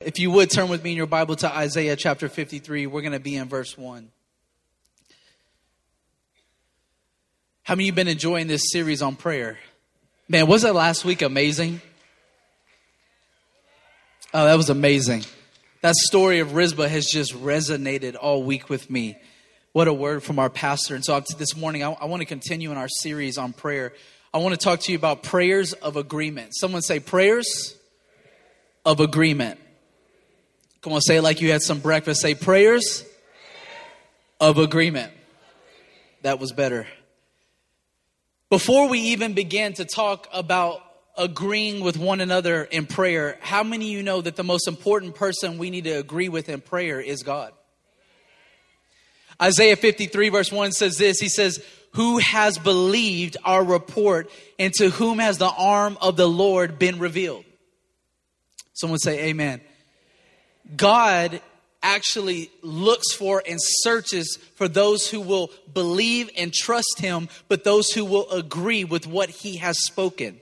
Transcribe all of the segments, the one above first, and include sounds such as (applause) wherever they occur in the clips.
If you would turn with me in your Bible to Isaiah chapter 53, we're going to be in verse 1. How many of you been enjoying this series on prayer? Man, was that last week amazing? Oh, that was amazing. That story of Rizpah has just resonated all week with me. What a word from our pastor. And so this morning, I, I want to continue in our series on prayer. I want to talk to you about prayers of agreement. Someone say prayers of agreement. Come on, say it like you had some breakfast. Say prayers of agreement. That was better. Before we even begin to talk about agreeing with one another in prayer, how many of you know that the most important person we need to agree with in prayer is God? Isaiah 53, verse 1 says this He says, Who has believed our report, and to whom has the arm of the Lord been revealed? Someone say, Amen. God actually looks for and searches for those who will believe and trust him, but those who will agree with what he has spoken.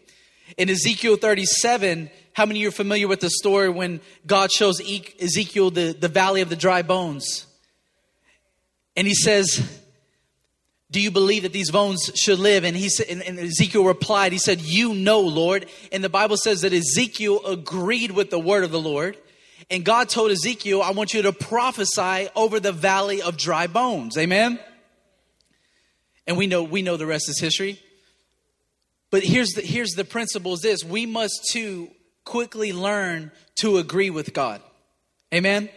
In Ezekiel 37, how many of you are familiar with the story when God shows Ezekiel the, the valley of the dry bones? And he says, do you believe that these bones should live? And he said, and Ezekiel replied, he said, you know, Lord. And the Bible says that Ezekiel agreed with the word of the Lord. And God told Ezekiel, I want you to prophesy over the valley of dry bones. Amen. And we know we know the rest is history. But here's the here's the principle is this we must too quickly learn to agree with God. Amen.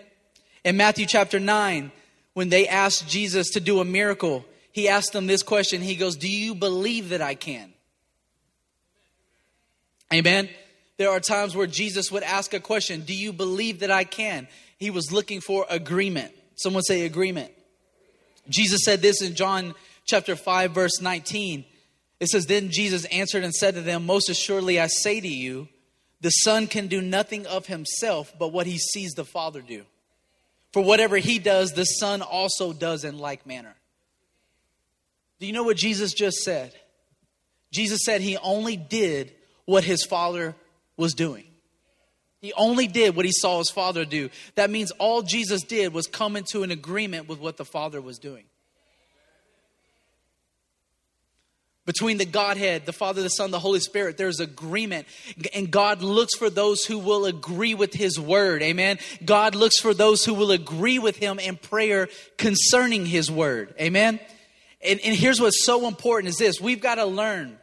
In Matthew chapter 9, when they asked Jesus to do a miracle, he asked them this question. He goes, Do you believe that I can? Amen. There are times where Jesus would ask a question Do you believe that I can? He was looking for agreement. Someone say agreement. Jesus said this in John chapter 5, verse 19. It says, Then Jesus answered and said to them, Most assuredly I say to you, the Son can do nothing of himself but what he sees the Father do. For whatever he does, the Son also does in like manner. Do you know what Jesus just said? Jesus said he only did what his Father was doing. He only did what he saw his father do. That means all Jesus did was come into an agreement with what the Father was doing. Between the Godhead, the Father, the Son, the Holy Spirit, there's agreement. And God looks for those who will agree with His word. Amen. God looks for those who will agree with Him in prayer concerning His word. Amen. And, and here's what's so important is this we've got to learn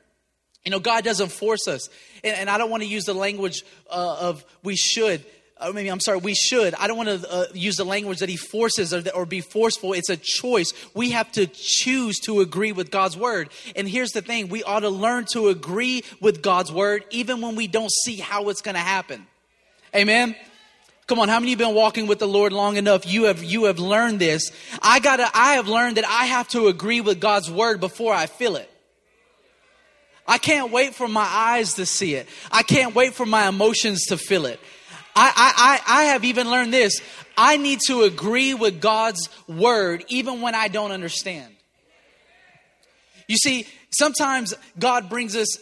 you know, God doesn't force us. And, and I don't want to use the language uh, of we should. I mean, I'm sorry, we should. I don't want to uh, use the language that he forces or, or be forceful. It's a choice. We have to choose to agree with God's word. And here's the thing we ought to learn to agree with God's word even when we don't see how it's going to happen. Amen. Come on, how many of you been walking with the Lord long enough? You have you have learned this. I gotta I have learned that I have to agree with God's word before I feel it. I can't wait for my eyes to see it. I can't wait for my emotions to feel it. I, I, I have even learned this. I need to agree with God's word even when I don't understand. You see, sometimes God brings us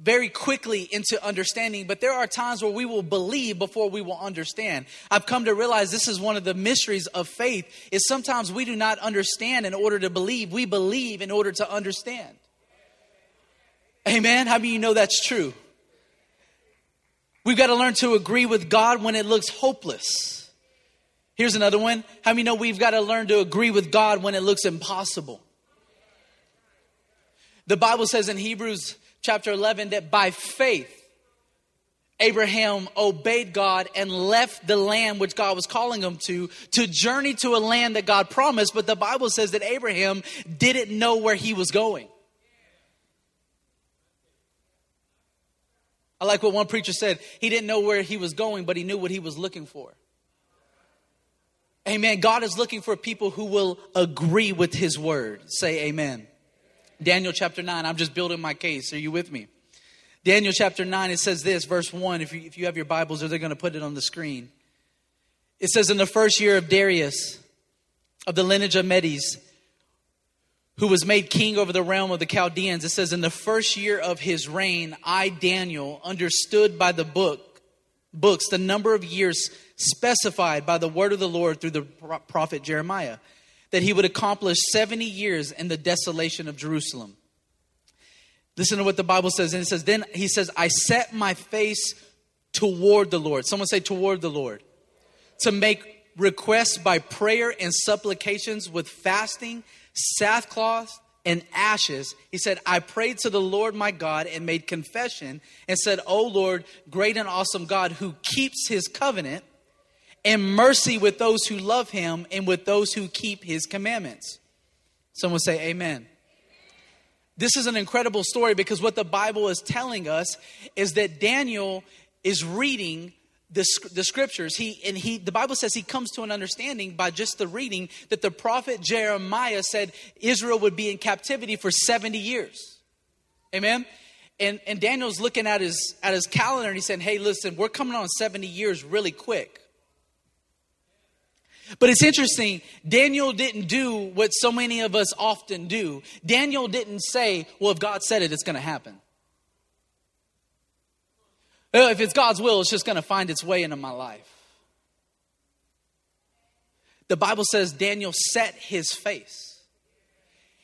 very quickly into understanding, but there are times where we will believe before we will understand. I've come to realize this is one of the mysteries of faith is sometimes we do not understand in order to believe. We believe in order to understand. Amen. How many you know that's true? We've got to learn to agree with God when it looks hopeless. Here's another one. How many know we've got to learn to agree with God when it looks impossible? The Bible says in Hebrews chapter 11 that by faith, Abraham obeyed God and left the land which God was calling him to, to journey to a land that God promised. But the Bible says that Abraham didn't know where he was going. I like what one preacher said. He didn't know where he was going, but he knew what he was looking for. Amen. God is looking for people who will agree with his word. Say amen. Daniel chapter 9. I'm just building my case. Are you with me? Daniel chapter 9, it says this, verse 1. If you, if you have your Bibles, or they're going to put it on the screen. It says, In the first year of Darius, of the lineage of Medes, who was made king over the realm of the Chaldeans, it says, In the first year of his reign, I, Daniel, understood by the book books the number of years specified by the word of the Lord through the prophet Jeremiah, that he would accomplish 70 years in the desolation of Jerusalem. Listen to what the Bible says. And it says, Then he says, I set my face toward the Lord. Someone say, toward the Lord. To make requests by prayer and supplications with fasting, sackcloth, and ashes. He said, I prayed to the Lord my God and made confession and said, O Lord, great and awesome God who keeps his covenant and mercy with those who love him and with those who keep his commandments. Someone say, Amen. This is an incredible story because what the Bible is telling us is that Daniel is reading the, the scriptures. He and he the Bible says he comes to an understanding by just the reading that the prophet Jeremiah said Israel would be in captivity for 70 years. Amen. And and Daniel's looking at his at his calendar and he said, Hey, listen, we're coming on 70 years really quick. But it's interesting, Daniel didn't do what so many of us often do. Daniel didn't say, Well, if God said it, it's going to happen. Well, if it's God's will, it's just going to find its way into my life. The Bible says Daniel set his face.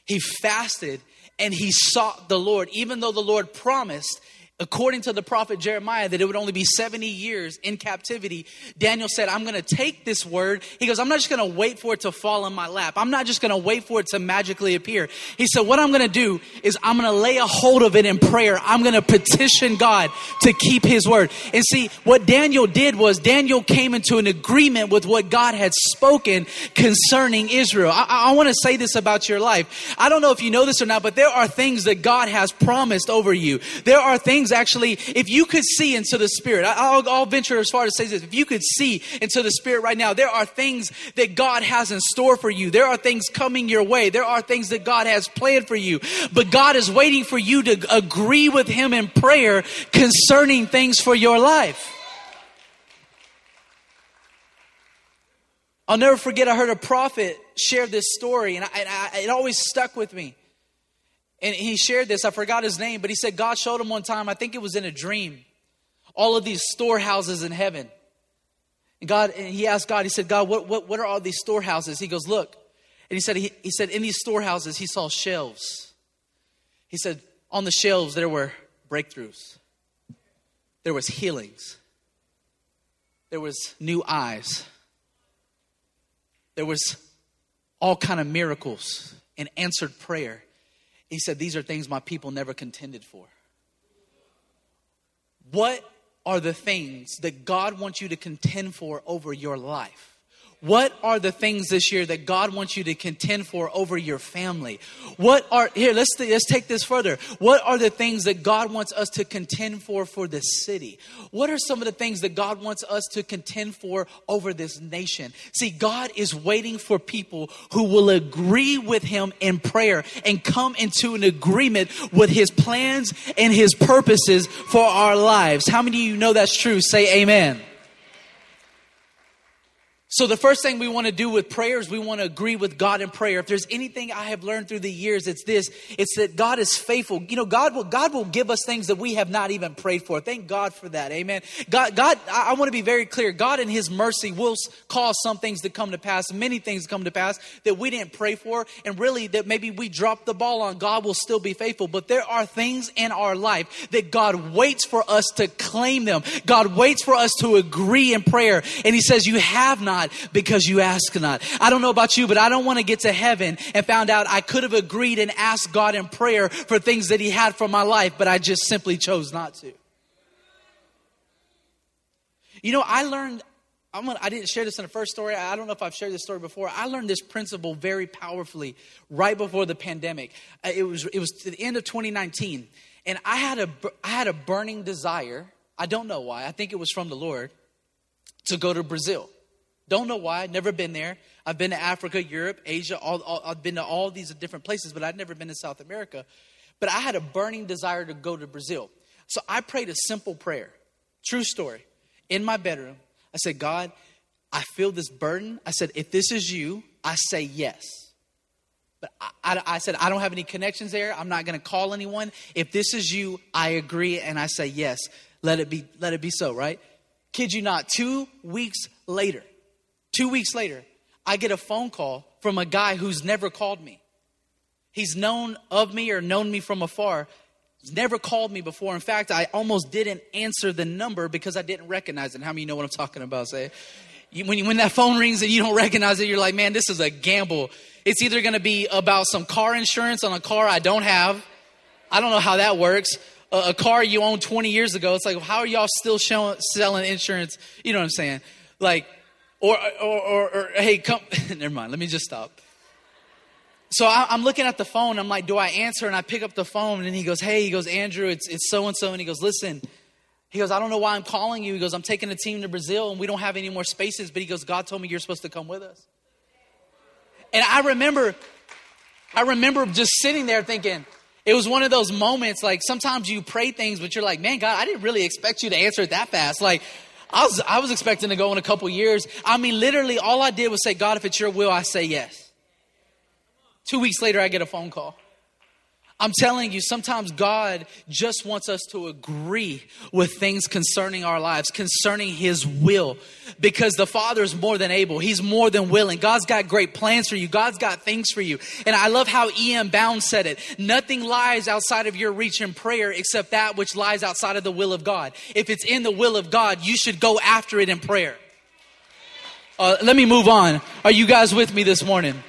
He fasted and he sought the Lord, even though the Lord promised according to the prophet Jeremiah, that it would only be 70 years in captivity, Daniel said, I'm going to take this word. He goes, I'm not just going to wait for it to fall in my lap. I'm not just going to wait for it to magically appear. He said, What I'm going to do is I'm going to lay a hold of it in prayer. I'm going to petition God to keep his word. And see, what Daniel did was Daniel came into an agreement with what God had spoken concerning Israel. I, I want to say this about your life. I don't know if you know this or not, but there are things that God has promised over you. There are things actually, if you could see into the Spirit, I'll, I'll venture as far as to say this. If you could see into the Spirit right now, there are things that God has in store for you. There are things coming your way. There are things that God has planned for you. But God is waiting for you to agree with Him in prayer concerning things for your life. I'll never forget, I heard a prophet share this story, and, I, and I, it always stuck with me. And he shared this, I forgot his name, but he said God showed him one time, I think it was in a dream, all of these storehouses in heaven. And God, and he asked God, he said, God, what, what, what are all these storehouses? He goes, Look. And he said, he, he said, in these storehouses, he saw shelves. He said, on the shelves, there were breakthroughs, there was healings, there was new eyes, there was all kind of miracles and answered prayer. He said, These are things my people never contended for. What are the things that God wants you to contend for over your life? What are the things this year that God wants you to contend for over your family? What are here? Let's let's take this further. What are the things that God wants us to contend for for this city? What are some of the things that God wants us to contend for over this nation? See, God is waiting for people who will agree with Him in prayer and come into an agreement with His plans and His purposes for our lives. How many of you know that's true? Say Amen. So, the first thing we want to do with prayer is we want to agree with God in prayer. If there's anything I have learned through the years, it's this it's that God is faithful. You know, God will, God will give us things that we have not even prayed for. Thank God for that. Amen. God, God I, I want to be very clear. God, in His mercy, will cause some things to come to pass, many things come to pass that we didn't pray for, and really that maybe we dropped the ball on. God will still be faithful. But there are things in our life that God waits for us to claim them. God waits for us to agree in prayer. And He says, You have not because you ask not. I don't know about you, but I don't want to get to heaven and found out I could have agreed and asked God in prayer for things that He had for my life, but I just simply chose not to. You know, I learned, I'm gonna, I didn't share this in the first story. I don't know if I've shared this story before. I learned this principle very powerfully right before the pandemic. Uh, it was, it was the end of 2019. And I had a, I had a burning desire. I don't know why. I think it was from the Lord to go to Brazil. Don't know why. Never been there. I've been to Africa, Europe, Asia. All, all, I've been to all these different places, but I'd never been to South America. But I had a burning desire to go to Brazil. So I prayed a simple prayer. True story. In my bedroom, I said, God, I feel this burden. I said, if this is you, I say yes. But I, I, I said, I don't have any connections there. I'm not going to call anyone. If this is you, I agree and I say yes. Let it be, let it be so, right? Kid you not, two weeks later, two weeks later, I get a phone call from a guy who's never called me. He's known of me or known me from afar. He's never called me before. In fact, I almost didn't answer the number because I didn't recognize it. How many know what I'm talking about? Say, you, when, you, when that phone rings and you don't recognize it, you're like, man, this is a gamble. It's either going to be about some car insurance on a car I don't have. I don't know how that works. A, a car you owned 20 years ago. It's like, how are y'all still showing, selling insurance? You know what I'm saying? Like, or, or, or, or hey, come, (laughs) never mind, let me just stop. So I, I'm looking at the phone. I'm like, do I answer? And I pick up the phone and he goes, hey, he goes, Andrew, it's, it's so and so. And he goes, listen, he goes, I don't know why I'm calling you. He goes, I'm taking a team to Brazil and we don't have any more spaces. But he goes, God told me you're supposed to come with us. And I remember, I remember just sitting there thinking, it was one of those moments like sometimes you pray things, but you're like, man, God, I didn't really expect you to answer it that fast. Like, I was, I was expecting to go in a couple years. I mean, literally, all I did was say, God, if it's your will, I say yes. Two weeks later, I get a phone call. I'm telling you, sometimes God just wants us to agree with things concerning our lives, concerning His will, because the Father is more than able. He's more than willing. God's got great plans for you. God's got things for you. And I love how E.M. Bounds said it. Nothing lies outside of your reach in prayer except that which lies outside of the will of God. If it's in the will of God, you should go after it in prayer. Uh, let me move on. Are you guys with me this morning?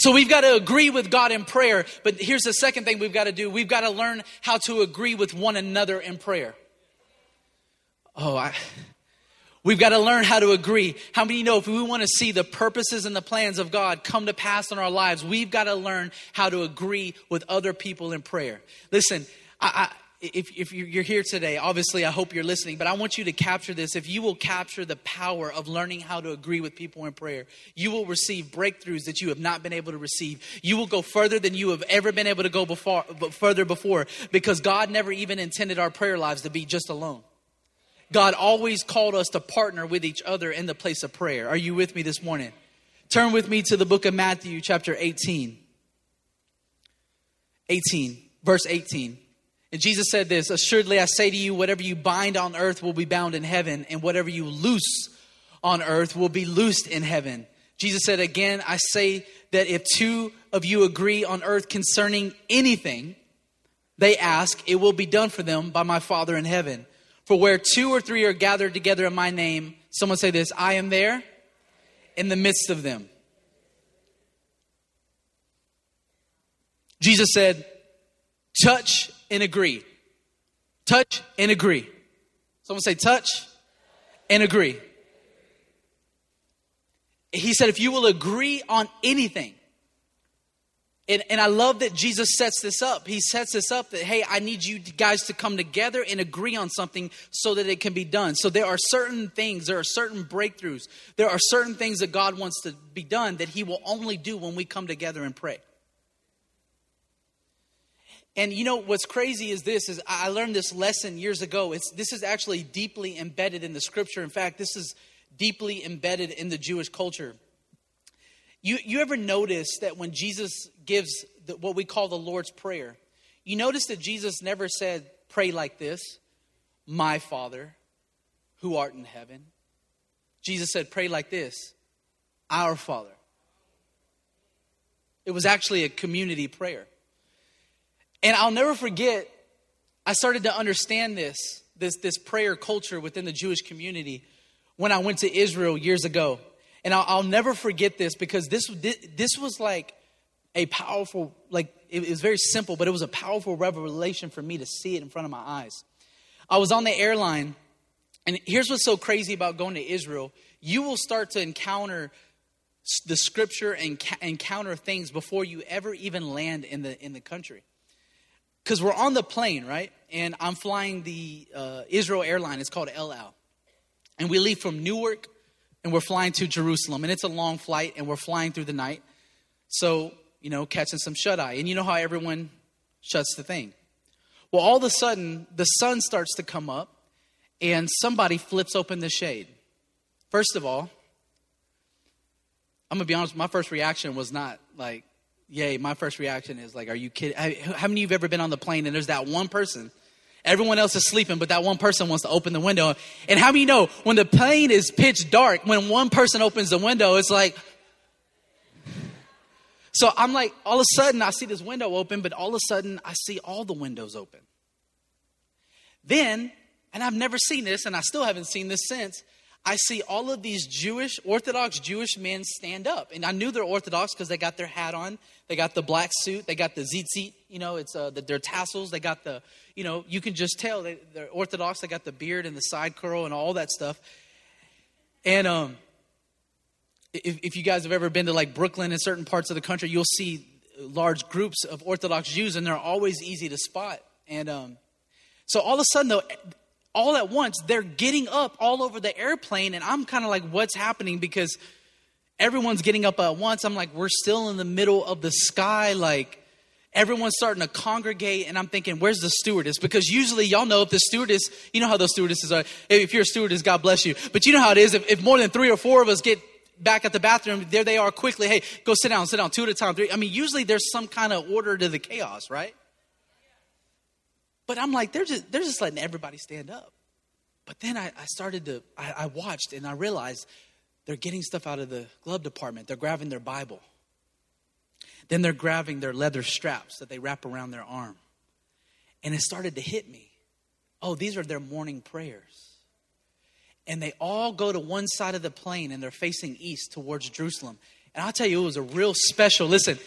So we've got to agree with God in prayer. But here's the second thing we've got to do we've got to learn how to agree with one another in prayer. Oh, I. We've got to learn how to agree. How many know if we want to see the purposes and the plans of God come to pass in our lives, we've got to learn how to agree with other people in prayer. Listen, I, if, if you're here today, obviously I hope you're listening, but I want you to capture this. If you will capture the power of learning how to agree with people in prayer, you will receive breakthroughs that you have not been able to receive. You will go further than you have ever been able to go before, further before because God never even intended our prayer lives to be just alone. God always called us to partner with each other in the place of prayer. Are you with me this morning? Turn with me to the book of Matthew, chapter 18. 18, verse 18. And Jesus said this Assuredly, I say to you, whatever you bind on earth will be bound in heaven, and whatever you loose on earth will be loosed in heaven. Jesus said, Again, I say that if two of you agree on earth concerning anything they ask, it will be done for them by my Father in heaven. For where two or three are gathered together in my name, someone say this I am there in the midst of them. Jesus said, Touch and agree. Touch and agree. Someone say, touch and agree. He said, if you will agree on anything, and, and I love that Jesus sets this up. He sets this up that, hey, I need you guys to come together and agree on something so that it can be done. So there are certain things, there are certain breakthroughs, there are certain things that God wants to be done that He will only do when we come together and pray. And you know what's crazy is this is I learned this lesson years ago. It's this is actually deeply embedded in the scripture. In fact, this is deeply embedded in the Jewish culture. You you ever notice that when Jesus gives the, what we call the Lord's prayer, you notice that Jesus never said pray like this, my Father who art in heaven. Jesus said pray like this, our Father. It was actually a community prayer. And I'll never forget, I started to understand this, this, this prayer culture within the Jewish community when I went to Israel years ago. And I'll, I'll never forget this because this, this was like a powerful, like, it was very simple, but it was a powerful revelation for me to see it in front of my eyes. I was on the airline, and here's what's so crazy about going to Israel you will start to encounter the scripture and encounter things before you ever even land in the in the country because we're on the plane, right? And I'm flying the uh, Israel airline. It's called El Al. And we leave from Newark and we're flying to Jerusalem. And it's a long flight and we're flying through the night. So, you know, catching some shut eye. And you know how everyone shuts the thing. Well, all of a sudden, the sun starts to come up and somebody flips open the shade. First of all, I'm going to be honest, my first reaction was not like, yay, my first reaction is like, are you kidding? How many of you have ever been on the plane and there's that one person Everyone else is sleeping, but that one person wants to open the window. And how many know when the plane is pitch dark, when one person opens the window, it's like. So I'm like, all of a sudden, I see this window open, but all of a sudden, I see all the windows open. Then, and I've never seen this, and I still haven't seen this since, I see all of these Jewish, Orthodox Jewish men stand up. And I knew they're Orthodox because they got their hat on, they got the black suit, they got the tzitzit, you know, it's uh, the, their tassels, they got the, you know, you can just tell they, they're Orthodox, they got the beard and the side curl and all that stuff. And um, if, if you guys have ever been to like Brooklyn and certain parts of the country, you'll see large groups of Orthodox Jews, and they're always easy to spot. And um, so all of a sudden, though, all at once, they're getting up all over the airplane, and I'm kind of like, what's happening? Because everyone's getting up at once. I'm like, we're still in the middle of the sky, like everyone's starting to congregate, and I'm thinking, where's the stewardess? Because usually, y'all know if the stewardess, you know how those stewardesses are. If you're a stewardess, God bless you. But you know how it is. If, if more than three or four of us get back at the bathroom, there they are quickly. Hey, go sit down, sit down, two at a time. Three. I mean, usually there's some kind of order to the chaos, right? But I'm like, they're just they're just letting everybody stand up. But then I, I started to I, I watched and I realized they're getting stuff out of the glove department. They're grabbing their Bible. Then they're grabbing their leather straps that they wrap around their arm. And it started to hit me. Oh, these are their morning prayers. And they all go to one side of the plane and they're facing east towards Jerusalem. And I'll tell you, it was a real special. Listen,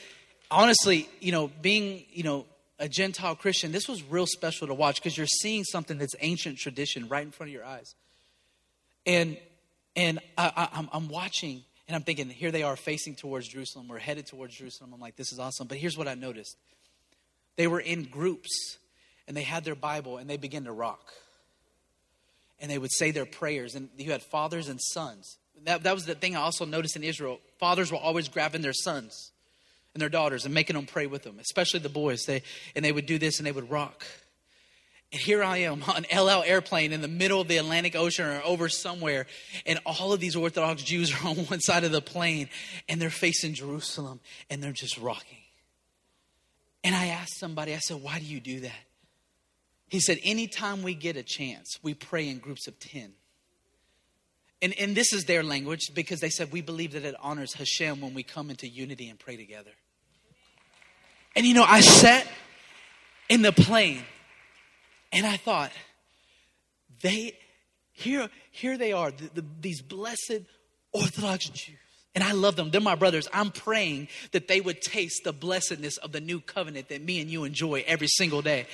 honestly, you know, being, you know, a Gentile Christian, this was real special to watch because you're seeing something that's ancient tradition right in front of your eyes. And and I, am I'm watching and I'm thinking, here they are facing towards Jerusalem. We're headed towards Jerusalem. I'm like, this is awesome. But here's what I noticed they were in groups and they had their Bible and they began to rock. And they would say their prayers. And you had fathers and sons. That, that was the thing I also noticed in Israel. Fathers were always grabbing their sons and their daughters and making them pray with them, especially the boys. They, and they would do this and they would rock. And here I am (laughs) on El Al airplane in the middle of the Atlantic Ocean or over somewhere, and all of these Orthodox Jews are (laughs) on one side of the plane, and they're facing Jerusalem, and they're just rocking. And I asked somebody, I said, Why do you do that? He said, Anytime we get a chance, we pray in groups of 10. And, and this is their language because they said, We believe that it honors Hashem when we come into unity and pray together. And you know, I sat in the plane and I thought, they, here, here they are, the, the, these blessed Orthodox Jews. And I love them. They're my brothers. I'm praying that they would taste the blessedness of the new covenant that me and you enjoy every single day.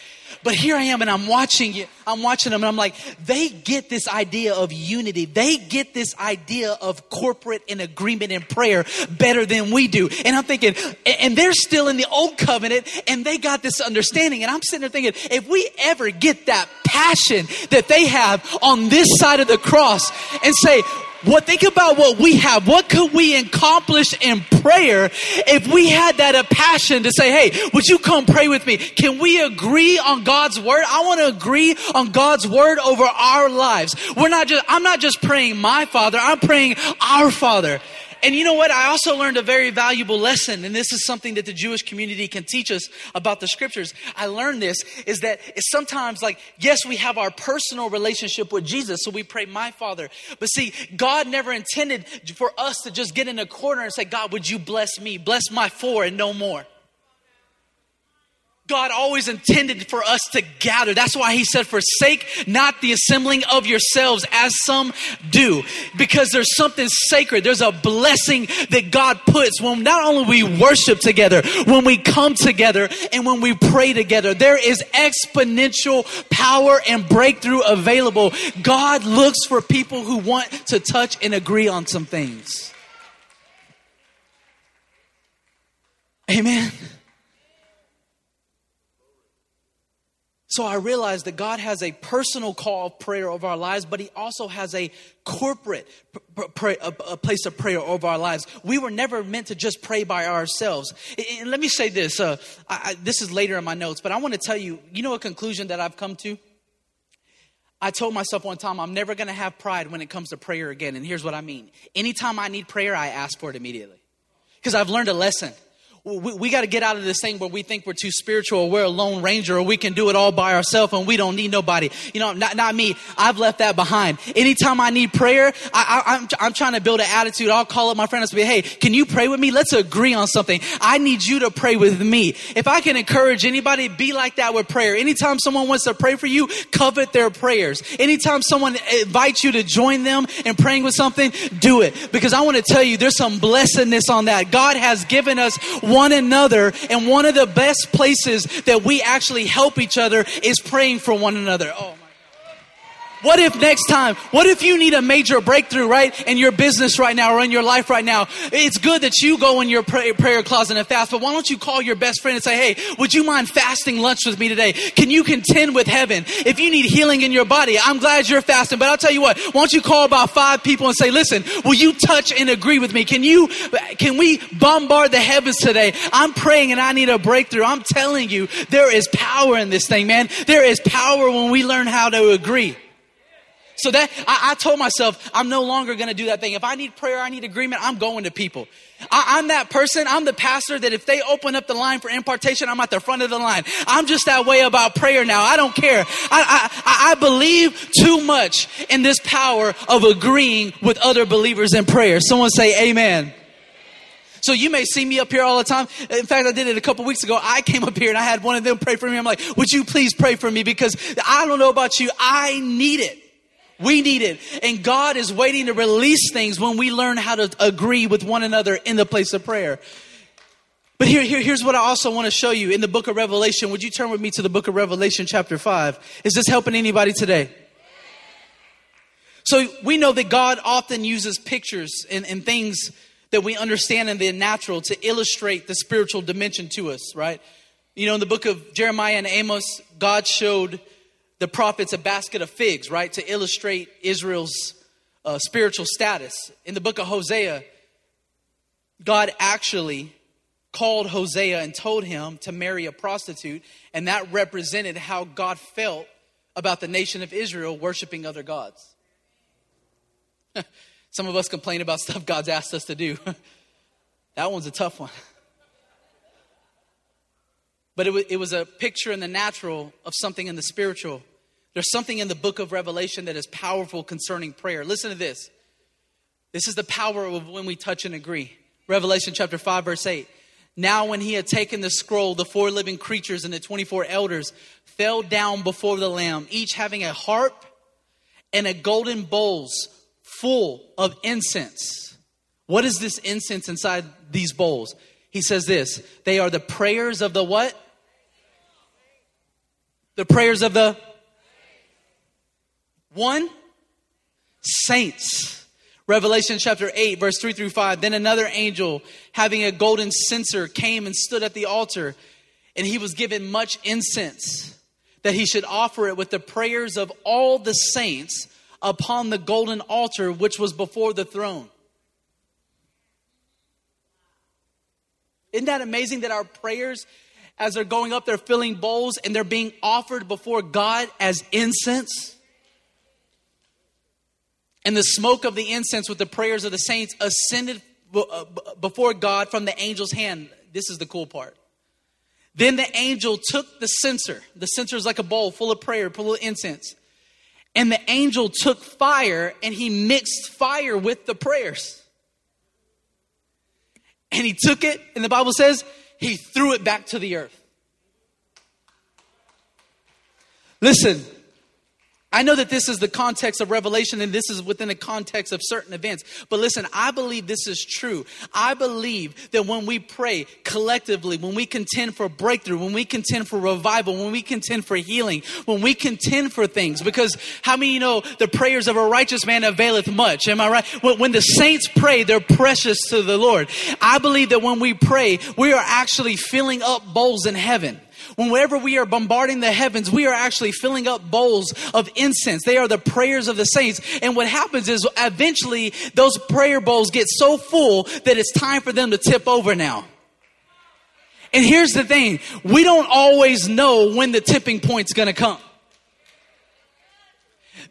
But here I am and I'm watching you. I'm watching them and I'm like, they get this idea of unity. They get this idea of corporate and agreement and prayer better than we do. And I'm thinking, and they're still in the old covenant and they got this understanding. And I'm sitting there thinking, if we ever get that passion that they have on this side of the cross and say, what think about what we have. What could we accomplish in prayer if we had that a passion to say hey would you come pray with me? Can we agree on god's word? I want to agree on god's word over our lives. We're not just i'm not just praying my father. I'm praying our father and you know what? I also learned a very valuable lesson, and this is something that the Jewish community can teach us about the scriptures. I learned this is that it's sometimes like, yes, we have our personal relationship with Jesus, so we pray, My Father. But see, God never intended for us to just get in a corner and say, God, would you bless me? Bless my four and no more. God always intended for us to gather. That's why he said, forsake not the assembling of yourselves as some do. Because there's something sacred. There's a blessing that God puts when not only we worship together, when we come together and when we pray together. There is exponential power and breakthrough available. God looks for people who want to touch and agree on some things. Amen. So I realized that God has a personal call of prayer over our lives, but He also has a corporate pray, a, a place of prayer over our lives. We were never meant to just pray by ourselves. And let me say this. Uh, I, this is later in my notes, but I want to tell you. You know a conclusion that I've come to. I told myself one time I'm never going to have pride when it comes to prayer again, and here's what I mean. Anytime I need prayer, I ask for it immediately, because I've learned a lesson we, we got to get out of this thing where we think we're too spiritual or we're a lone ranger or we can do it all by ourselves and we don't need nobody. You know, not, not me. I've left that behind. Anytime I need prayer, I, am trying to build an attitude. I'll call up my friend and say, hey, can you pray with me? Let's agree on something. I need you to pray with me. If I can encourage anybody, be like that with prayer. Anytime someone wants to pray for you, covet their prayers. Anytime someone invites you to join them in praying with something, do it. Because I want to tell you, there's some blessedness on that. God has given us one another. And one of the best places that we actually help each other is praying for one another. Oh what if next time, what if you need a major breakthrough, right, in your business right now or in your life right now? It's good that you go in your prayer closet and fast, but why don't you call your best friend and say, hey, would you mind fasting lunch with me today? Can you contend with heaven? If you need healing in your body, I'm glad you're fasting, but I'll tell you what, why don't you call about five people and say, listen, will you touch and agree with me? Can you, can we bombard the heavens today? I'm praying and I need a breakthrough. I'm telling you, there is power in this thing, man. There is power when we learn how to agree. So that I, I told myself I'm no longer going to do that thing. If I need prayer, I need agreement. I'm going to people. I, am that person. I'm the pastor that if they open up the line for impartation, I'm at the front of the line. I'm just that way about prayer now. I don't care. I, I, I believe too much in this power of agreeing with other believers in prayer. Someone say amen. So you may see me up here all the time. In fact, I did it a couple weeks ago. I came up here and I had one of them pray for me. I'm like, would you please pray for me? Because I don't know about you. I need it. We need it. And God is waiting to release things when we learn how to agree with one another in the place of prayer. But here, here, here's what I also want to show you in the book of Revelation. Would you turn with me to the book of Revelation, chapter 5? Is this helping anybody today? So we know that God often uses pictures and, and things that we understand in the natural to illustrate the spiritual dimension to us, right? You know, in the book of Jeremiah and Amos, God showed the prophets a basket of figs, right, to illustrate Israel's uh, spiritual status. In the book of Hosea, God actually called Hosea and told him to marry a prostitute, and that represented how God felt about the nation of Israel worshiping other gods. (laughs) Some of us complain about stuff God's asked us to do. (laughs) that one's a tough one. (laughs) But it it was a picture in the natural of something in the spiritual. There's something in the book of Revelation that is powerful concerning prayer. Listen to this. This is the power of when we touch and agree. Revelation chapter 5, verse 8. Now, when he had taken the scroll, the four living creatures and the 24 elders fell down before the Lamb, each having a harp and a golden bowls full of incense. What is this incense inside these bowls? He says this they are the prayers of the what? The prayers of the one, saints. Revelation chapter 8, verse 3 through 5. Then another angel, having a golden censer, came and stood at the altar, and he was given much incense, that he should offer it with the prayers of all the saints upon the golden altar which was before the throne. Isn't that amazing that our prayers, as they're going up, they're filling bowls and they're being offered before God as incense? And the smoke of the incense with the prayers of the saints ascended uh, before God from the angel's hand. This is the cool part. Then the angel took the censer. The censer is like a bowl full of prayer, full of incense. And the angel took fire and he mixed fire with the prayers. And he took it, and the Bible says he threw it back to the earth. Listen, I know that this is the context of Revelation and this is within the context of certain events. But listen, I believe this is true. I believe that when we pray collectively, when we contend for breakthrough, when we contend for revival, when we contend for healing, when we contend for things, because how many you know the prayers of a righteous man availeth much? Am I right? When the saints pray, they're precious to the Lord. I believe that when we pray, we are actually filling up bowls in heaven. Whenever we are bombarding the heavens, we are actually filling up bowls of incense. They are the prayers of the saints. And what happens is eventually those prayer bowls get so full that it's time for them to tip over now. And here's the thing we don't always know when the tipping point's gonna come.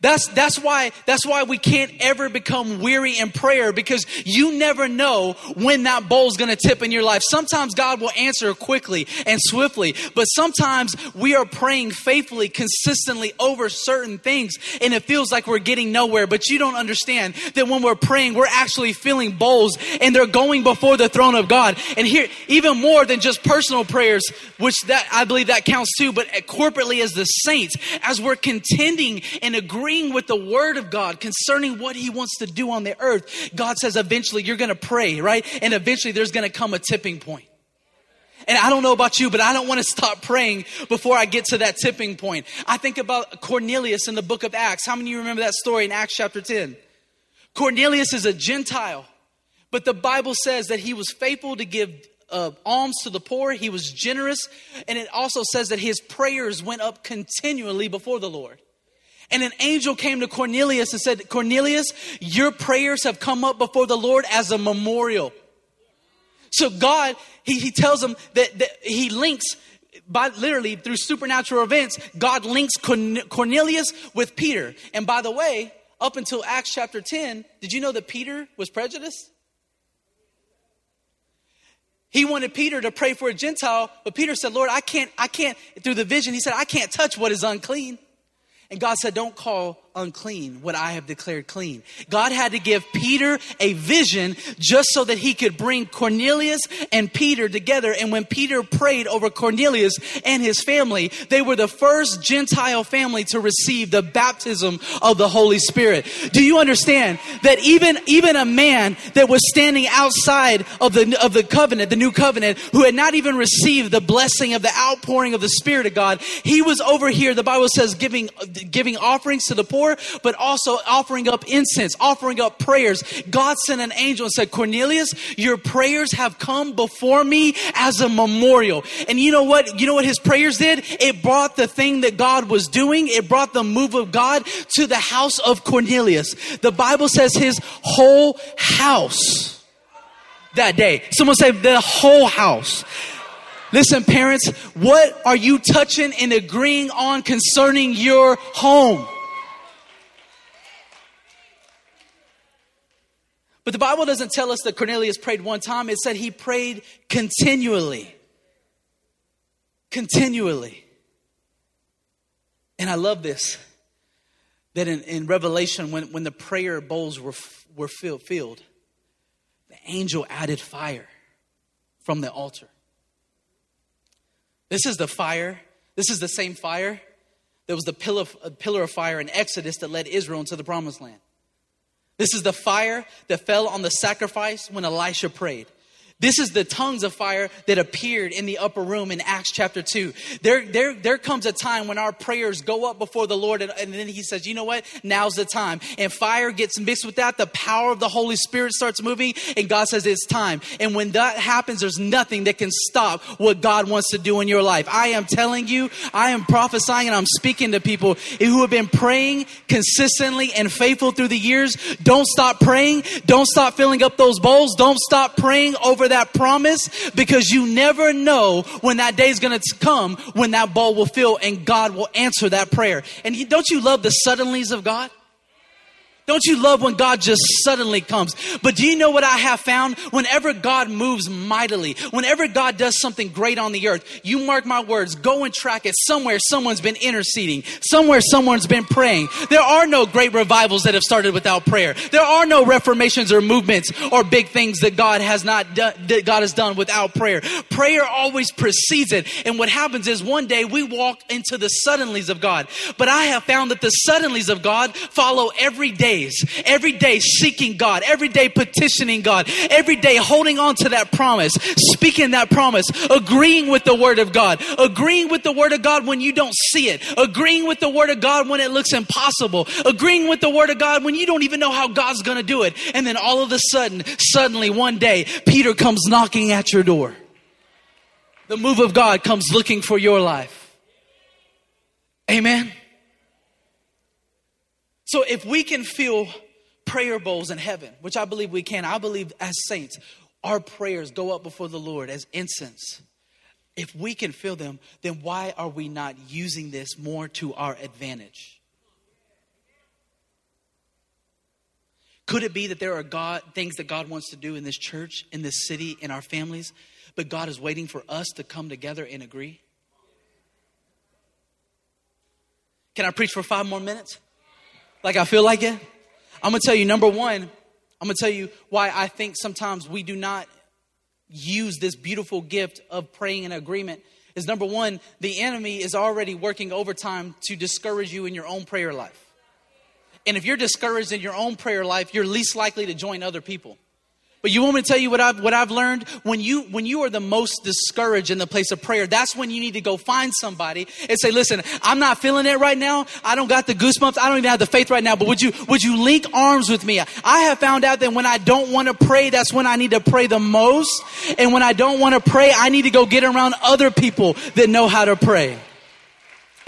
That's, that's why, that's why we can't ever become weary in prayer because you never know when that bowl's gonna tip in your life. Sometimes God will answer quickly and swiftly, but sometimes we are praying faithfully, consistently over certain things and it feels like we're getting nowhere, but you don't understand that when we're praying, we're actually filling bowls and they're going before the throne of God. And here, even more than just personal prayers, which that, I believe that counts too, but corporately as the saints, as we're contending and agreeing agreeing with the word of God concerning what he wants to do on the earth, God says eventually you're going to pray, right? And eventually there's going to come a tipping point. And I don't know about you, but I don't want to stop praying before I get to that tipping point. I think about Cornelius in the book of Acts. How many of you remember that story in Acts chapter 10? Cornelius is a Gentile, but the Bible says that he was faithful to give uh, alms to the poor. He was generous. And it also says that his prayers went up continually before the Lord. And an angel came to Cornelius and said, Cornelius, your prayers have come up before the Lord as a memorial. So God, he, he tells him that, that he links by literally through supernatural events, God links Cornelius with Peter. And by the way, up until Acts chapter 10, did you know that Peter was prejudiced? He wanted Peter to pray for a Gentile, but Peter said, Lord, I can't, I can't, through the vision, he said, I can't touch what is unclean. And God said, Don't call unclean what I have declared clean. God had to give Peter a vision just so that he could bring Cornelius and Peter together. And when Peter prayed over Cornelius and his family, they were the first Gentile family to receive the baptism of the Holy Spirit. Do you understand that even, even a man that was standing outside of the, of the covenant, the new covenant, who had not even received the blessing of the outpouring of the Spirit of God, he was over here, the Bible says, giving, giving offerings to the poor but also offering up incense, offering up prayers. God sent an angel and said, Cornelius, your prayers have come before me as a memorial. And you know what? You know what his prayers did? It brought the thing that God was doing. It brought the move of God to the house of Cornelius. The Bible says his whole house that day. Someone say the whole house. Listen, parents, what are you touching and agreeing on concerning your home? But the Bible doesn't tell us that Cornelius prayed one time, it said he prayed continually. Continually. And I love this that in, in Revelation, when, when the prayer bowls were, were filled, filled, the angel added fire from the altar. This is the fire, this is the same fire that was the pillar, pillar of fire in Exodus that led Israel into the promised land. This is the fire that fell on the sacrifice when Elisha prayed. This is the tongues of fire that appeared in the upper room in Acts chapter 2. There, there, there comes a time when our prayers go up before the Lord, and, and, then He says, You know what? Now's the time. And fire gets mixed with that. The power of the Holy Spirit starts moving, and God says, It's time. And when that happens, there's nothing that can stop what God wants to do in your life. I am telling you, I am prophesying, and I'm speaking to people who have been praying consistently and faithful through the years. Don't stop praying. Don't stop filling up those bowls. Don't stop praying over that promise because you never know when that day is going to come when that bowl will fill and God will answer that prayer. And don't you love the suddenlies of God? Don't you love when God just suddenly comes? But do you know what I have found? Whenever God moves mightily, whenever God does something great on the earth, you mark my words, go and track it. Somewhere someone's been interceding. Somewhere someone's been praying. There are no great revivals that have started without prayer. There are no reformations or movements or big things that God has not done, that God has done without prayer. Prayer always precedes it. And what happens is one day we walk into the suddenlies of God. But I have found that the suddenlies of God follow every day days, every day seeking God, every day petitioning God, every day holding on to that promise, speaking that promise, agreeing with the Word of God, agreeing with the Word of God when you don't see it, agreeing with the Word of God when it looks impossible, agreeing with the Word of God when you don't even know how God's going to do it. And then all of a sudden, suddenly one day, Peter comes knocking at your door. The move of God comes looking for your life. Amen. So if we can feel prayer bowls in heaven, which I believe we can, I believe as saints, our prayers go up before the Lord as incense. If we can feel them, then why are we not using this more to our advantage? Could it be that there are God things that God wants to do in this church, in this city, in our families, but God is waiting for us to come together and agree? Can I preach for five more minutes? Like I feel like it? I'm gonna tell you, number one, I'm gonna tell you why I think sometimes we do not use this beautiful gift of praying in agreement. Is number one, the enemy is already working overtime to discourage you in your own prayer life. And if you're discouraged in your own prayer life, you're least likely to join other people. But you want me to tell you what I've what I've learned? When you when you are the most discouraged in the place of prayer, that's when you need to go find somebody and say, "Listen, I'm not feeling it right now. I don't got the goosebumps. I don't even have the faith right now. But would you would you link arms with me? I have found out that when I don't want to pray, that's when I need to pray the most. And when I don't want to pray, I need to go get around other people that know how to pray.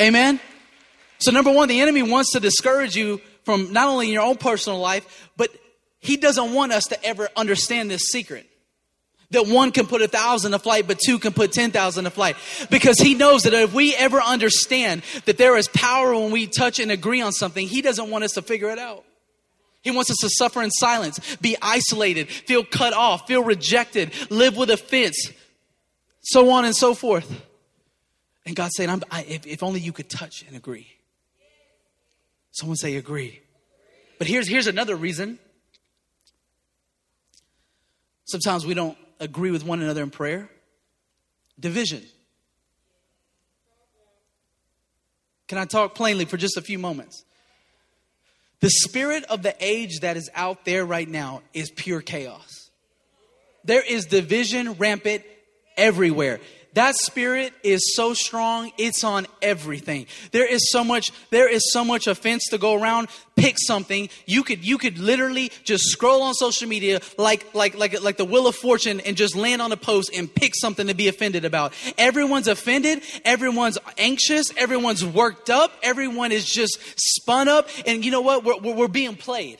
Amen. So number one, the enemy wants to discourage you from not only in your own personal life, but he doesn't want us to ever understand this secret. That one can put a thousand a flight, but two can put 10,000 a flight. Because he knows that if we ever understand that there is power when we touch and agree on something, he doesn't want us to figure it out. He wants us to suffer in silence, be isolated, feel cut off, feel rejected, live with offense, so on and so forth. And God saying, I, if, if only you could touch and agree. Someone say agree. But here's, here's another reason Sometimes we don't agree with one another in prayer. Division. Can I talk plainly for just a few moments? The spirit of the age that is out there right now is pure chaos. There is division rampant everywhere. That spirit is so strong, it's on everything. There is so much, there is so much offense to go around. Pick something. You could you could literally just scroll on social media like like like like the wheel of fortune and just land on a post and pick something to be offended about. Everyone's offended, everyone's anxious, everyone's worked up, everyone is just spun up, and you know what? We're, we're being played.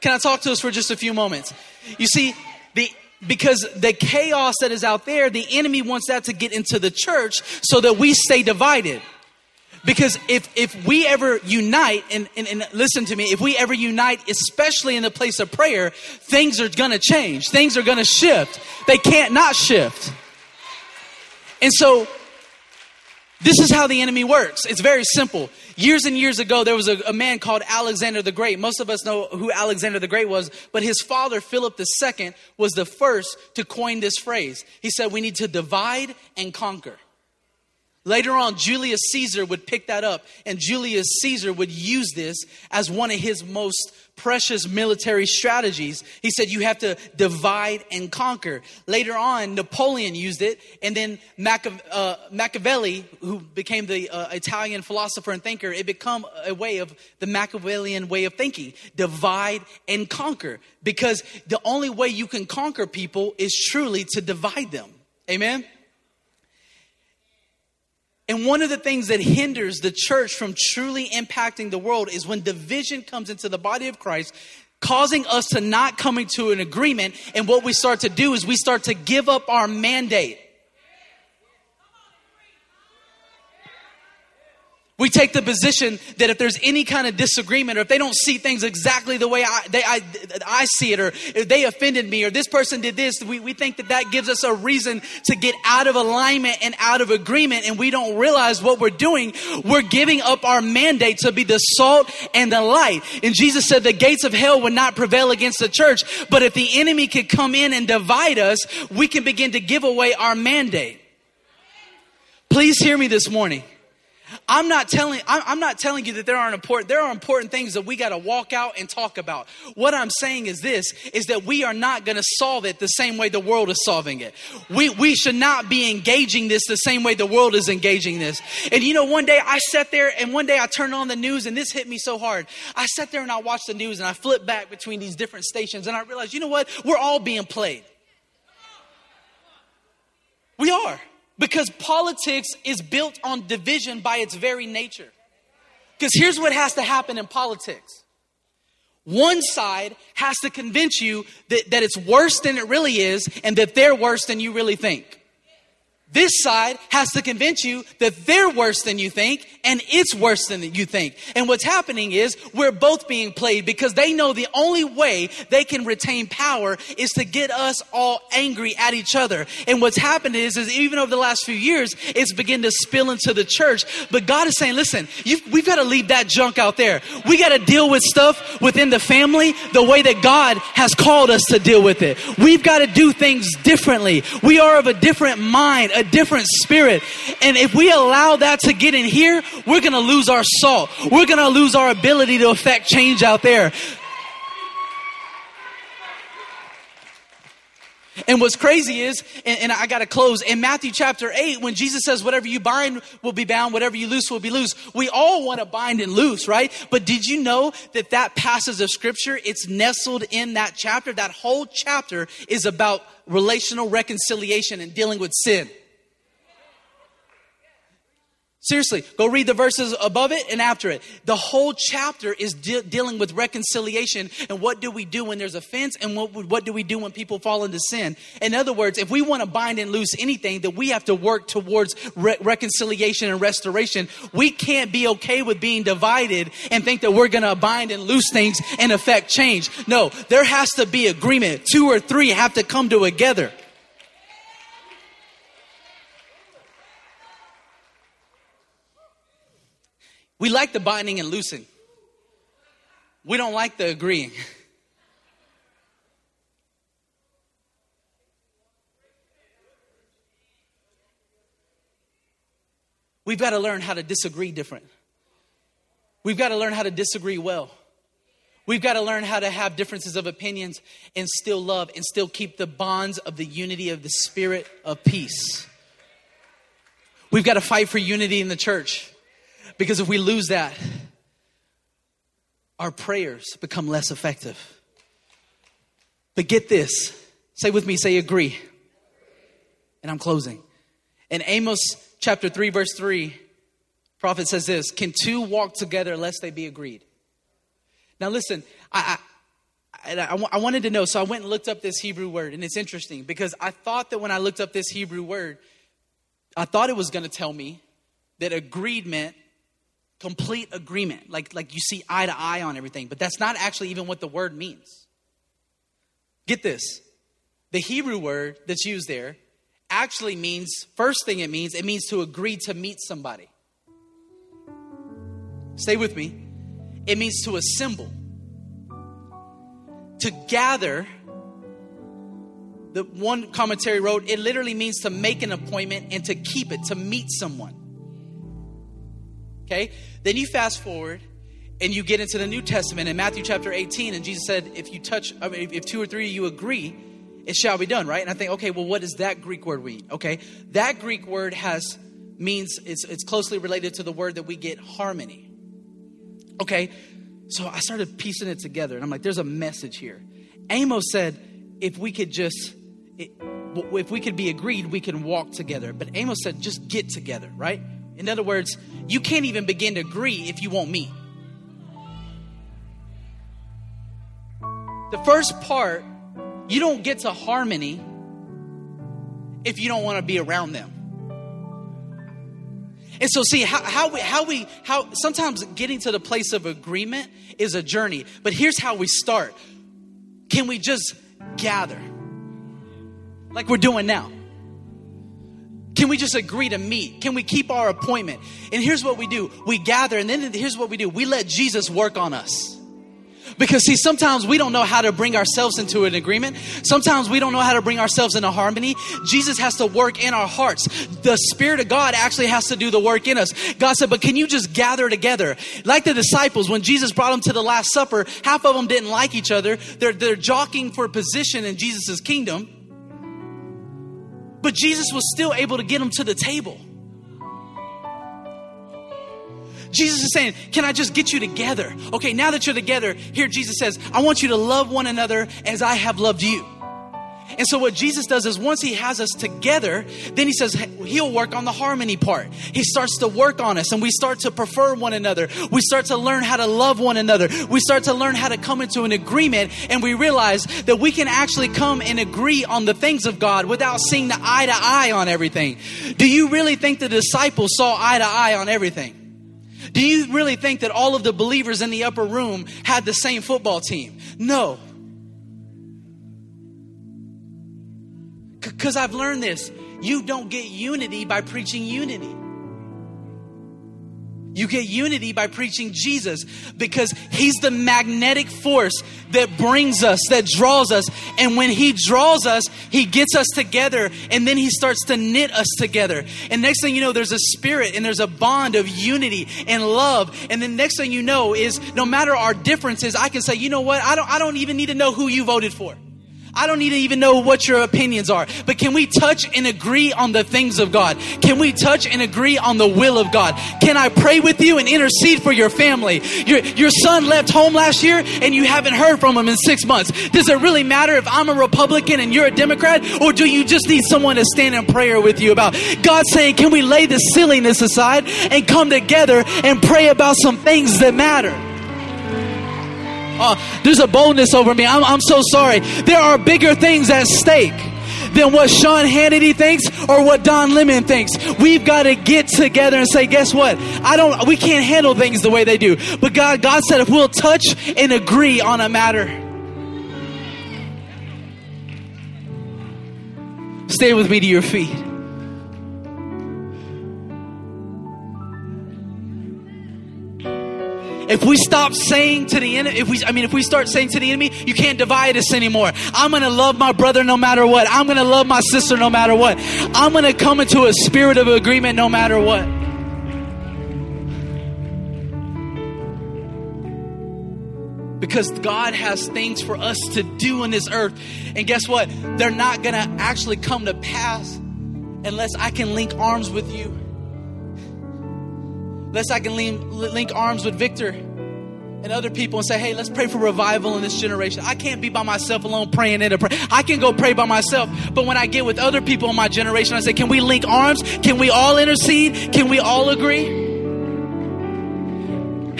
Can I talk to us for just a few moments? You see, the because the chaos that is out there, the enemy wants that to get into the church so that we stay divided. Because if, if we ever unite, and, and, and listen to me, if we ever unite, especially in the place of prayer, things are gonna change. Things are gonna shift. They can't not shift. And so this is how the enemy works. It's very simple. Years and years ago, there was a, a, man called Alexander the Great. Most of us know who Alexander the Great was, but his father, Philip II, was the first to coin this phrase. He said, We need to divide and conquer. Later on, Julius Caesar would pick that up, and Julius Caesar would use this as one of his most precious military strategies. He said, You have to divide and conquer. Later on, Napoleon used it, and then Machiavelli, uh, Machiavelli who became the uh, Italian philosopher and thinker, it became a way of the Machiavellian way of thinking divide and conquer. Because the only way you can conquer people is truly to divide them. Amen? And one of the things that hinders the church from truly impacting the world is when division comes into the body of Christ, causing us to not coming to an agreement. And what we start to do is we start to give up our mandate. We take the position that if there's any kind of disagreement, or if they don't see things exactly the way I, they, I, I see it, or they offended me, or this person did this, we, we think that that gives us a reason to get out of alignment and out of agreement, and we don't realize what we're doing. We're giving up our mandate to be the salt and the light. And Jesus said the gates of hell would not prevail against the church, but if the enemy could come in and divide us, we can begin to give away our mandate. Please hear me this morning. I'm not telling I'm not telling you that there aren't important there are important things that we got to walk out and talk about. What I'm saying is this is that we are not going to solve it the same way the world is solving it. We we should not be engaging this the same way the world is engaging this. And you know one day I sat there and one day I turned on the news and this hit me so hard. I sat there and I watched the news and I flipped back between these different stations and I realized, you know what? We're all being played. We are. Because politics is built on division by its very nature. Because here's what has to happen in politics one side has to convince you that, that it's worse than it really is and that they're worse than you really think. This side has to convince you that they're worse than you think and it's worse than you think. And what's happening is we're both being played because they know the only way they can retain power is to get us all angry at each other. And what's happened is, is even over the last few years, it's begun to spill into the church. But God is saying, listen, we've got to leave that junk out there. We got to deal with stuff within the family the way that God has called us to deal with it. We've got to do things differently. We are of a different mind, a different spirit. And if we allow that to get in here, we're going to lose our salt. We're going to lose our ability to affect change out there. And what's crazy is, and, and I got to close, in Matthew chapter 8, when Jesus says, whatever you bind will be bound, whatever you loose will be loose, we all want to bind and loose, right? But did you know that that passage of scripture, it's nestled in that chapter? That whole chapter is about relational reconciliation and dealing with sin. Seriously, go read the verses above it and after it. The whole chapter is de- dealing with reconciliation and what do we do when there's offense and what, what do we do when people fall into sin. In other words, if we want to bind and loose anything, that we have to work towards re- reconciliation and restoration. We can't be okay with being divided and think that we're going to bind and loose things and affect change. No, there has to be agreement. Two or three have to come together. We like the binding and loosing. We don't like the agreeing. (laughs) We've got to learn how to disagree different. We've got to learn how to disagree well. We've got to learn how to have differences of opinions and still love and still keep the bonds of the unity of the spirit of peace. We've got to fight for unity in the church. Because if we lose that, our prayers become less effective. But get this say with me, say agree. And I'm closing. In Amos chapter 3, verse 3, prophet says this Can two walk together lest they be agreed? Now, listen, I, I, I, I wanted to know, so I went and looked up this Hebrew word, and it's interesting because I thought that when I looked up this Hebrew word, I thought it was going to tell me that agreed meant complete agreement, like, like you see eye to eye on everything. But that's not actually even what the word means. Get this the Hebrew word that's used there actually means, first thing it means, it means to agree to meet somebody. Stay with me. It means to assemble, to gather. The one commentary wrote, it literally means to make an appointment and to keep it, to meet someone. Okay? Then you fast forward and you get into the New Testament in Matthew chapter 18, and Jesus said, If you touch, I mean, if two or three of you agree, it shall be done, right? And I think, okay, well, what does that Greek word mean? Okay, that Greek word has means it's, it's closely related to the word that we get harmony. Okay, so I started piecing it together, and I'm like, there's a message here. Amos said, if we could just, if we could be agreed, we can walk together. But Amos said, just get together, right? In other words, you can't even begin to agree if you won't meet. The first part, you don't get to harmony if you don't want to be around them. And so, see how, how we how we how sometimes getting to the place of agreement is a journey. But here's how we start. Can we just gather like we're doing now? Can we just agree to meet? Can we keep our appointment? And here's what we do we gather, and then here's what we do we let Jesus work on us. Because, see, sometimes we don't know how to bring ourselves into an agreement. Sometimes we don't know how to bring ourselves into harmony. Jesus has to work in our hearts. The Spirit of God actually has to do the work in us. God said, But can you just gather together? Like the disciples, when Jesus brought them to the Last Supper, half of them didn't like each other. They're, they're jockeying for position in Jesus' kingdom. But Jesus was still able to get them to the table. Jesus is saying, Can I just get you together? Okay, now that you're together, here Jesus says, I want you to love one another as I have loved you. And so, what Jesus does is once He has us together, then He says He'll work on the harmony part. He starts to work on us, and we start to prefer one another. We start to learn how to love one another. We start to learn how to come into an agreement, and we realize that we can actually come and agree on the things of God without seeing the eye to eye on everything. Do you really think the disciples saw eye to eye on everything? Do you really think that all of the believers in the upper room had the same football team? No. Because I've learned this. You don't get unity by preaching unity. You get unity by preaching Jesus because He's the magnetic force that brings us, that draws us. And when He draws us, He gets us together and then He starts to knit us together. And next thing you know, there's a spirit and there's a bond of unity and love. And then next thing you know is no matter our differences, I can say, you know what? I don't, I don't even need to know who you voted for. I don't need to even know what your opinions are, but can we touch and agree on the things of God? Can we touch and agree on the will of God? Can I pray with you and intercede for your family? Your, your son left home last year and you haven't heard from him in six months. Does it really matter if I'm a Republican and you're a Democrat, or do you just need someone to stand in prayer with you about God saying, Can we lay the silliness aside and come together and pray about some things that matter? Oh, there's a boldness over me. I'm, I'm so sorry. There are bigger things at stake than what Sean Hannity thinks or what Don Lemon thinks. We've got to get together and say, guess what? I don't we can't handle things the way they do. But God God said if we'll touch and agree on a matter. Stay with me to your feet. If we stop saying to the enemy, if we, I mean, if we start saying to the enemy, you can't divide us anymore. I'm going to love my brother no matter what. I'm going to love my sister no matter what. I'm going to come into a spirit of agreement no matter what. Because God has things for us to do on this earth. And guess what? They're not going to actually come to pass unless I can link arms with you Unless I can link arms with Victor and other people and say, hey, let's pray for revival in this generation. I can't be by myself alone praying in a prayer. I can go pray by myself, but when I get with other people in my generation, I say, can we link arms? Can we all intercede? Can we all agree?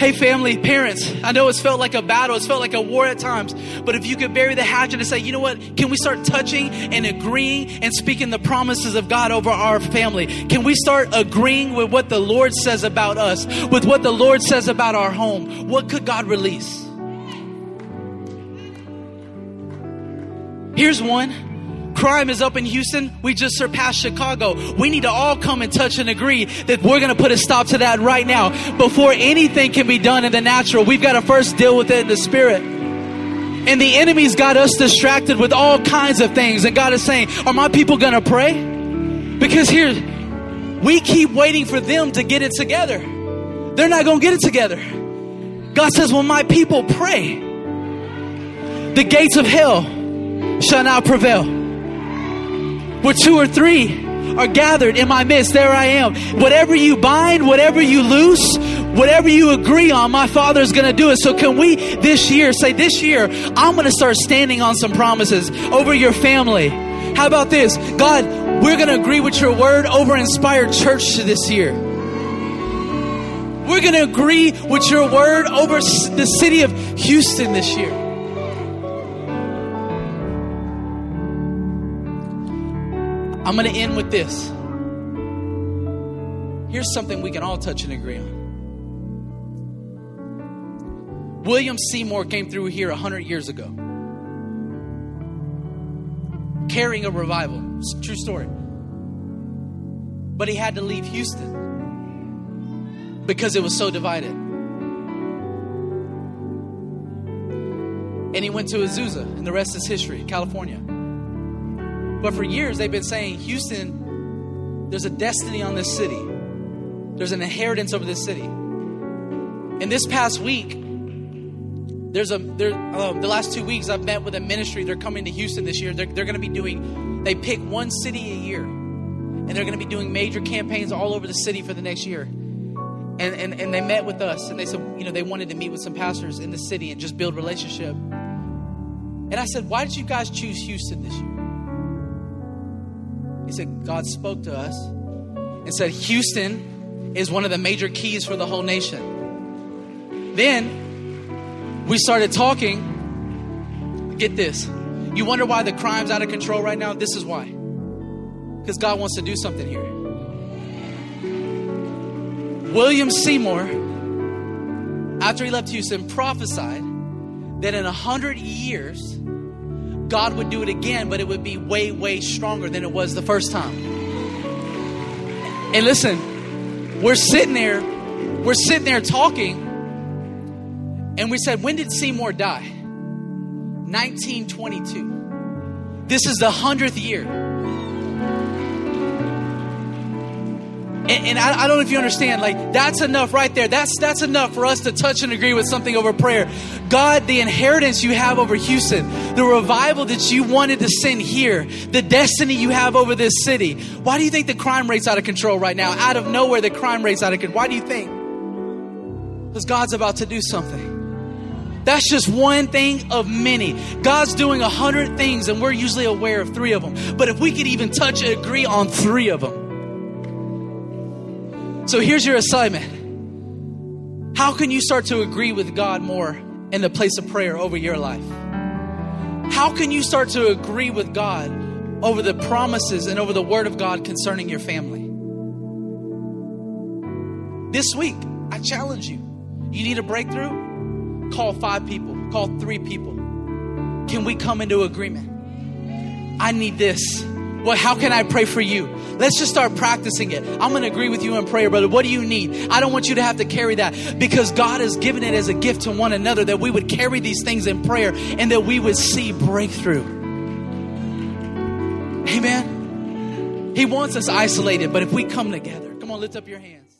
Hey, family, parents, I know it's felt like a battle, it's felt like a war at times, but if you could bury the hatchet and say, you know what, can we start touching and agreeing and speaking the promises of God over our family? Can we start agreeing with what the Lord says about us, with what the Lord says about our home? What could God release? Here's one Crime is up in Houston. We just surpassed Chicago. We need to all come and touch and agree that we're going to put a stop to that right now. Before anything can be done in the natural, we've got to first deal with it in the spirit. And the enemy's got us distracted with all kinds of things. And God is saying, Are my people going to pray? Because here, we keep waiting for them to get it together. They're not going to get it together. God says, When my people pray, the gates of hell shall not prevail. Where two or three are gathered in my midst, there I am. Whatever you bind, whatever you loose, whatever you agree on, my Father is going to do it. So, can we this year say, This year, I'm going to start standing on some promises over your family? How about this? God, we're going to agree with your word over Inspired Church this year. We're going to agree with your word over the city of Houston this year. I'm going to end with this. Here's something we can all touch and agree on. William Seymour came through here 100 years ago, carrying a revival. It's a true story. But he had to leave Houston because it was so divided. And he went to Azusa, and the rest is history, California. But for years, they've been saying, Houston, there's a destiny on this city, there's an inheritance over this city. And this past week, there's a there, um, the last two weeks I've met with a ministry. They're coming to Houston this year. They're, they're going to be doing. They pick one city a year, and they're going to be doing major campaigns all over the city for the next year. And, and and they met with us, and they said, you know, they wanted to meet with some pastors in the city and just build relationship. And I said, why did you guys choose Houston this year? He said, God spoke to us and said, Houston is one of the major keys for the whole nation. Then we started talking. Get this. You wonder why the crime's out of control right now? This is why. Because God wants to do something here. William Seymour, after he left Houston, prophesied that in a hundred years, God would do it again, but it would be way, way stronger than it was the first time. And listen, we're sitting there, we're sitting there talking, and we said, When did Seymour die? 1922. This is the hundredth year. And, and I, I, don't know if you understand, like that's enough right there. That's that's enough for us to touch and agree with something over prayer. God, the inheritance you have over Houston, the revival that you wanted to send here, the destiny you have over this city. Why do you think the crime rate's out of control right now? Out of nowhere, the crime rate's out of control. Why do you think? Because God's about to do something. That's just one thing of many. God's doing a hundred things, and we're usually aware of three of them. But if we could even touch and agree on three of them, so here's your assignment. How can you start to agree with God more in the place of prayer over your life? How can you start to agree with God over the promises and over the word of God concerning your family? This week, I challenge you. You need a breakthrough? Call five people, call three people. Can we come into agreement? I need this. Well, how can I pray for you? Let's just start practicing it. I'm going to agree with you in prayer, brother. What do you need? I don't want you to have to carry that because God has given it as a gift to one another that we would carry these things in prayer and that we would see breakthrough. Amen. He wants us isolated, but if we come together, come on, lift up your hands.